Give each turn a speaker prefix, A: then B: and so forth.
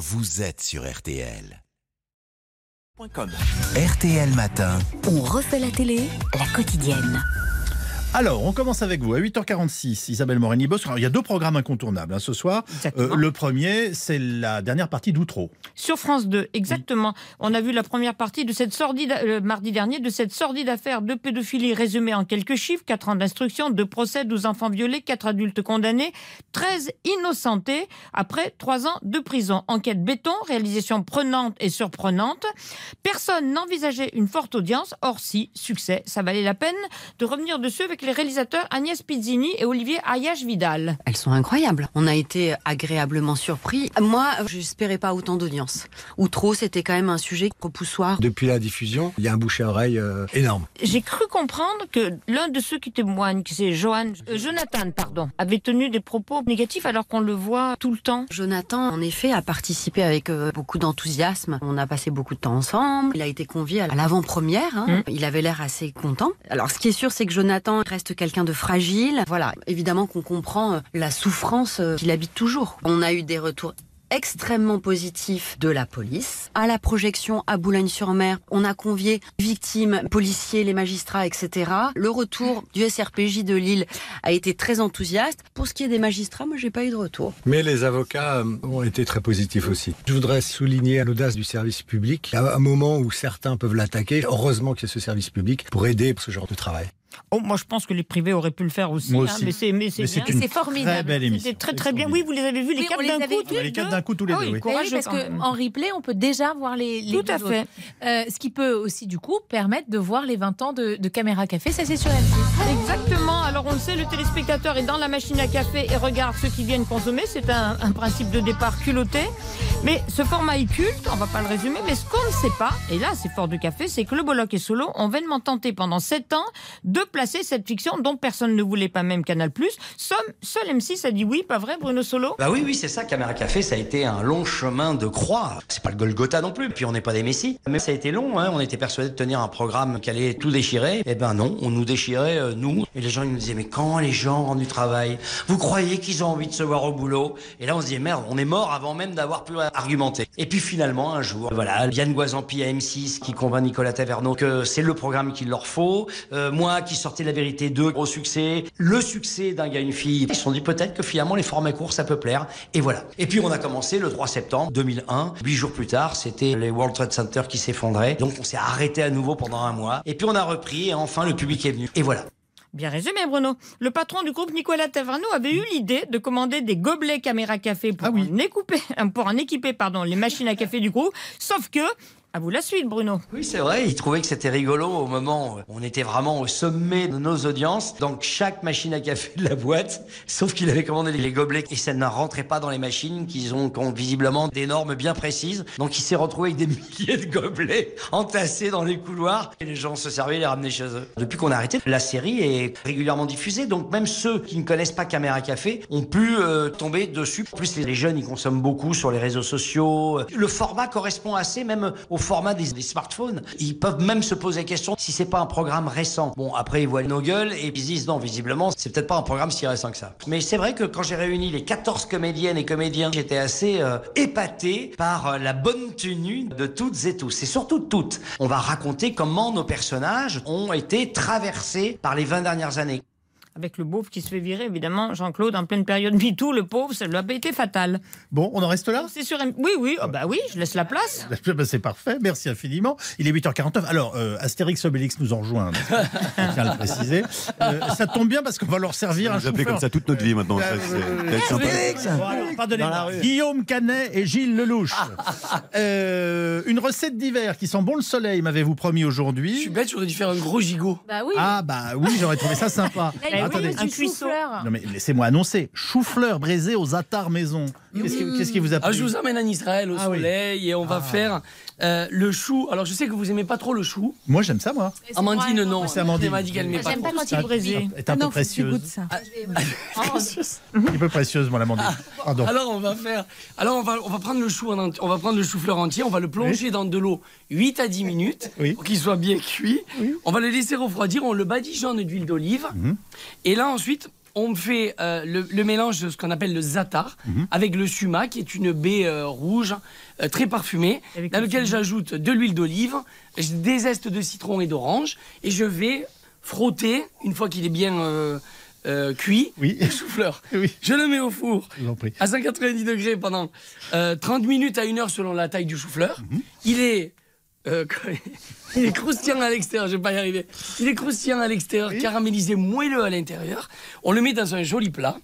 A: vous êtes sur RTL. RTL Matin.
B: On refait la télé, la quotidienne.
C: Alors, on commence avec vous à 8h46, Isabelle Morini-Bosque. Il y a deux programmes incontournables hein, ce soir. Euh, le premier, c'est la dernière partie d'Outreau.
D: Sur France 2, exactement. On a vu la première partie de cette sordide, euh, mardi dernier, de cette sordide affaire de pédophilie résumée en quelques chiffres 4 ans d'instruction, 2 procès, 12 enfants violés, 4 adultes condamnés, 13 innocentés après 3 ans de prison. Enquête béton, réalisation prenante et surprenante. Personne n'envisageait une forte audience. Or, si, succès, ça valait la peine de revenir dessus avec les réalisateurs Agnès Pizzini et Olivier Ayache-Vidal.
E: Elles sont incroyables. On a été agréablement surpris. Moi, j'espérais pas autant d'audience. Ou trop, c'était quand même un sujet repoussoir.
F: Depuis la diffusion, il y a un bouche à oreille euh, énorme.
D: J'ai cru comprendre que l'un de ceux qui témoignent, qui c'est Johan, euh, Jonathan, pardon, avait tenu des propos négatifs alors qu'on le voit tout le temps.
E: Jonathan, en effet, a participé avec euh, beaucoup d'enthousiasme. On a passé beaucoup de temps ensemble. Il a été convié à l'avant-première. hein. Il avait l'air assez content. Alors, ce qui est sûr, c'est que Jonathan reste quelqu'un de fragile. Voilà, évidemment qu'on comprend euh, la souffrance euh, qu'il habite toujours. On a eu des retours extrêmement positifs de la police. À la projection à Boulogne-sur-Mer, on a convié victimes, policiers, les magistrats, etc. Le retour du SRPJ de Lille a été très enthousiaste. Pour ce qui est des magistrats, moi, j'ai pas eu de retour.
F: Mais les avocats euh, ont été très positifs aussi. Je voudrais souligner l'audace du service public. À un moment où certains peuvent l'attaquer, heureusement qu'il y a ce service public pour aider ce genre de travail.
D: Oh, moi, je pense que les privés auraient pu le faire aussi.
C: Moi
D: hein,
C: aussi.
D: mais c'est, mais
G: formidable.
C: très belle émission.
D: C'était très très bien. Oui, vous les avez vus, les
G: Oui,
D: quatre d'un coup, tous
C: Les
D: les
C: quatre d'un coup, tous les
D: Ah
C: deux,
D: oui,
C: oui.
G: Oui,
D: courageux
G: parce qu'en replay, on peut déjà voir les, les
D: Tout
G: deux
D: à
G: autres.
D: fait.
G: Euh, ce qui peut aussi, du coup, permettre de voir les 20 ans de, de Caméra Café. Ça, c'est sur M6.
D: Exactement. Alors on le sait, le téléspectateur est dans la machine à café et regarde ceux qui viennent consommer. C'est un, un principe de départ culotté. Mais ce format est culte, on va pas le résumer. Mais ce qu'on ne sait pas, et là c'est fort du café, c'est que le Bolloc et Solo ont vainement tenté pendant sept ans de placer cette fiction dont personne ne voulait pas même Canal+. Seul, seul M6 a dit oui, pas vrai Bruno Solo?
H: Bah oui, oui, c'est ça. Caméra Café, ça a été un long chemin de croix. C'est pas le Golgotha non plus, puis on n'est pas des messies. Mais ça a été long, hein. On était persuadés de tenir un programme qui allait tout déchirer. Eh ben non, on nous déchirait, euh, nous. Et les gens, ils nous disaient, mais quand les gens rendent du travail Vous croyez qu'ils ont envie de se voir au boulot? Et là, on se disait, merde, on est mort avant même d'avoir pu argumenter. Et puis finalement, un jour, voilà, Yann Guazampi à M6 qui convainc Nicolas Taverneau que c'est le programme qu'il leur faut. Euh, moi qui sortais la vérité 2, gros succès. Le succès d'un gars, une fille. Ils se sont dit peut-être que finalement les formats courts, ça peut plaire. Et voilà. Et puis on a commencé le 3 septembre 2001. Huit jours plus tard, c'était les World Trade Center qui s'effondraient. Donc on s'est arrêté à nouveau pendant un mois. Et puis on a repris et enfin le public est venu. Et voilà.
D: Bien résumé, Bruno. Le patron du groupe Nicolas Taverneau avait eu l'idée de commander des gobelets caméra café pour
C: Ah oui.
D: en équiper, pour en équiper pardon, les machines à café du groupe. Sauf que, à vous la suite, Bruno.
H: Oui, c'est vrai. Il trouvait que c'était rigolo au moment où on était vraiment au sommet de nos audiences. Donc chaque machine à café de la boîte, sauf qu'il avait commandé les gobelets et ça ne rentrait pas dans les machines qui ont, qui ont visiblement des normes bien précises. Donc il s'est retrouvé avec des milliers de gobelets entassés dans les couloirs et les gens se servaient et les ramenaient chez eux. Depuis qu'on a arrêté, la série est régulièrement diffusée. Donc même ceux qui ne connaissent pas Caméra Café ont pu euh, tomber dessus. En plus, les jeunes, ils consomment beaucoup sur les réseaux sociaux. Le format correspond assez même au format des, smartphones. Ils peuvent même se poser la question si c'est pas un programme récent. Bon, après, ils voient nos gueules et ils se disent non, visiblement, c'est peut-être pas un programme si récent que ça. Mais c'est vrai que quand j'ai réuni les 14 comédiennes et comédiens, j'étais assez euh, épaté par euh, la bonne tenue de toutes et tous. Et surtout de toutes. On va raconter comment nos personnages ont été traversés par les 20 dernières années.
D: Avec le beauf qui se fait virer, évidemment, Jean-Claude, en pleine période MeToo, le pauvre, ça lui a pas été fatal.
C: Bon, on en reste là?
D: C'est sur M- Oui, oui, oh, bah oui, je laisse la place.
C: Ben, C'est parfait, merci infiniment. Il est 8h49. Alors, euh, Astérix Obélix nous en rejoint, je tiens à le préciser. Euh, ça tombe bien parce qu'on va leur servir un chauffeur.
I: comme ça toute notre vie maintenant.
C: Euh,
I: ça,
C: euh,
I: sympa.
C: Bon. Guillaume Canet et Gilles Lelouch. Euh, une recette d'hiver qui sent bon le soleil, m'avez-vous promis aujourd'hui?
J: Je suis bête, j'aurais dû faire un gros gigot.
G: Bah oui.
C: Ah bah oui, j'aurais trouvé ça sympa. Attendez. Non mais laissez-moi annoncer. Chou-fleur braisé aux attards maison. Qu'est-ce qui, qu'est-ce qui vous a
J: Ah, je vous emmène en Israël au
C: Ah oui.
J: soleil et on va faire euh, le chou. Alors je sais que vous aimez pas trop le chou.
C: Moi j'aime ça moi.
J: Amandine non.
C: C'est Amandine.
J: Elle m'a dit qu'elle aimait pas
G: J'aime
J: trop.
G: pas quand il est braisé.
C: est un peu précieuse.
G: ça.
C: Un peu précieuse, moi l'amandine.
J: Alors on va faire. Alors on va on va prendre le chou on va prendre le chou-fleur entier, on va le plonger dans de l'eau 8 à 10 minutes
C: Oui.
J: pour qu'il soit bien cuit. On va le laisser refroidir, on le badigeonne d'huile d'olive.
C: Mhm.
J: Et là ensuite on fait euh, le, le mélange de ce qu'on appelle le zatar
C: Mhm.
J: avec le sumac, qui est une baie euh, rouge euh, très parfumée,
D: Avec
J: dans
D: le
J: lequel j'ajoute de l'huile d'olive, des zestes de citron et d'orange, et je vais frotter une fois qu'il est bien euh, euh, cuit
C: Oui.
J: le chou-fleur.
C: Oui.
J: Je le mets au four à 190 degrés pendant euh, 30 minutes à 1 heure selon la taille du chou-fleur.
C: Mhm.
J: Il est. euh, il est croustillant à l'extérieur, je vais pas y arriver. Il est croustillant à l'extérieur, caramélisé, moelleux à l'intérieur. On le met dans un joli plat.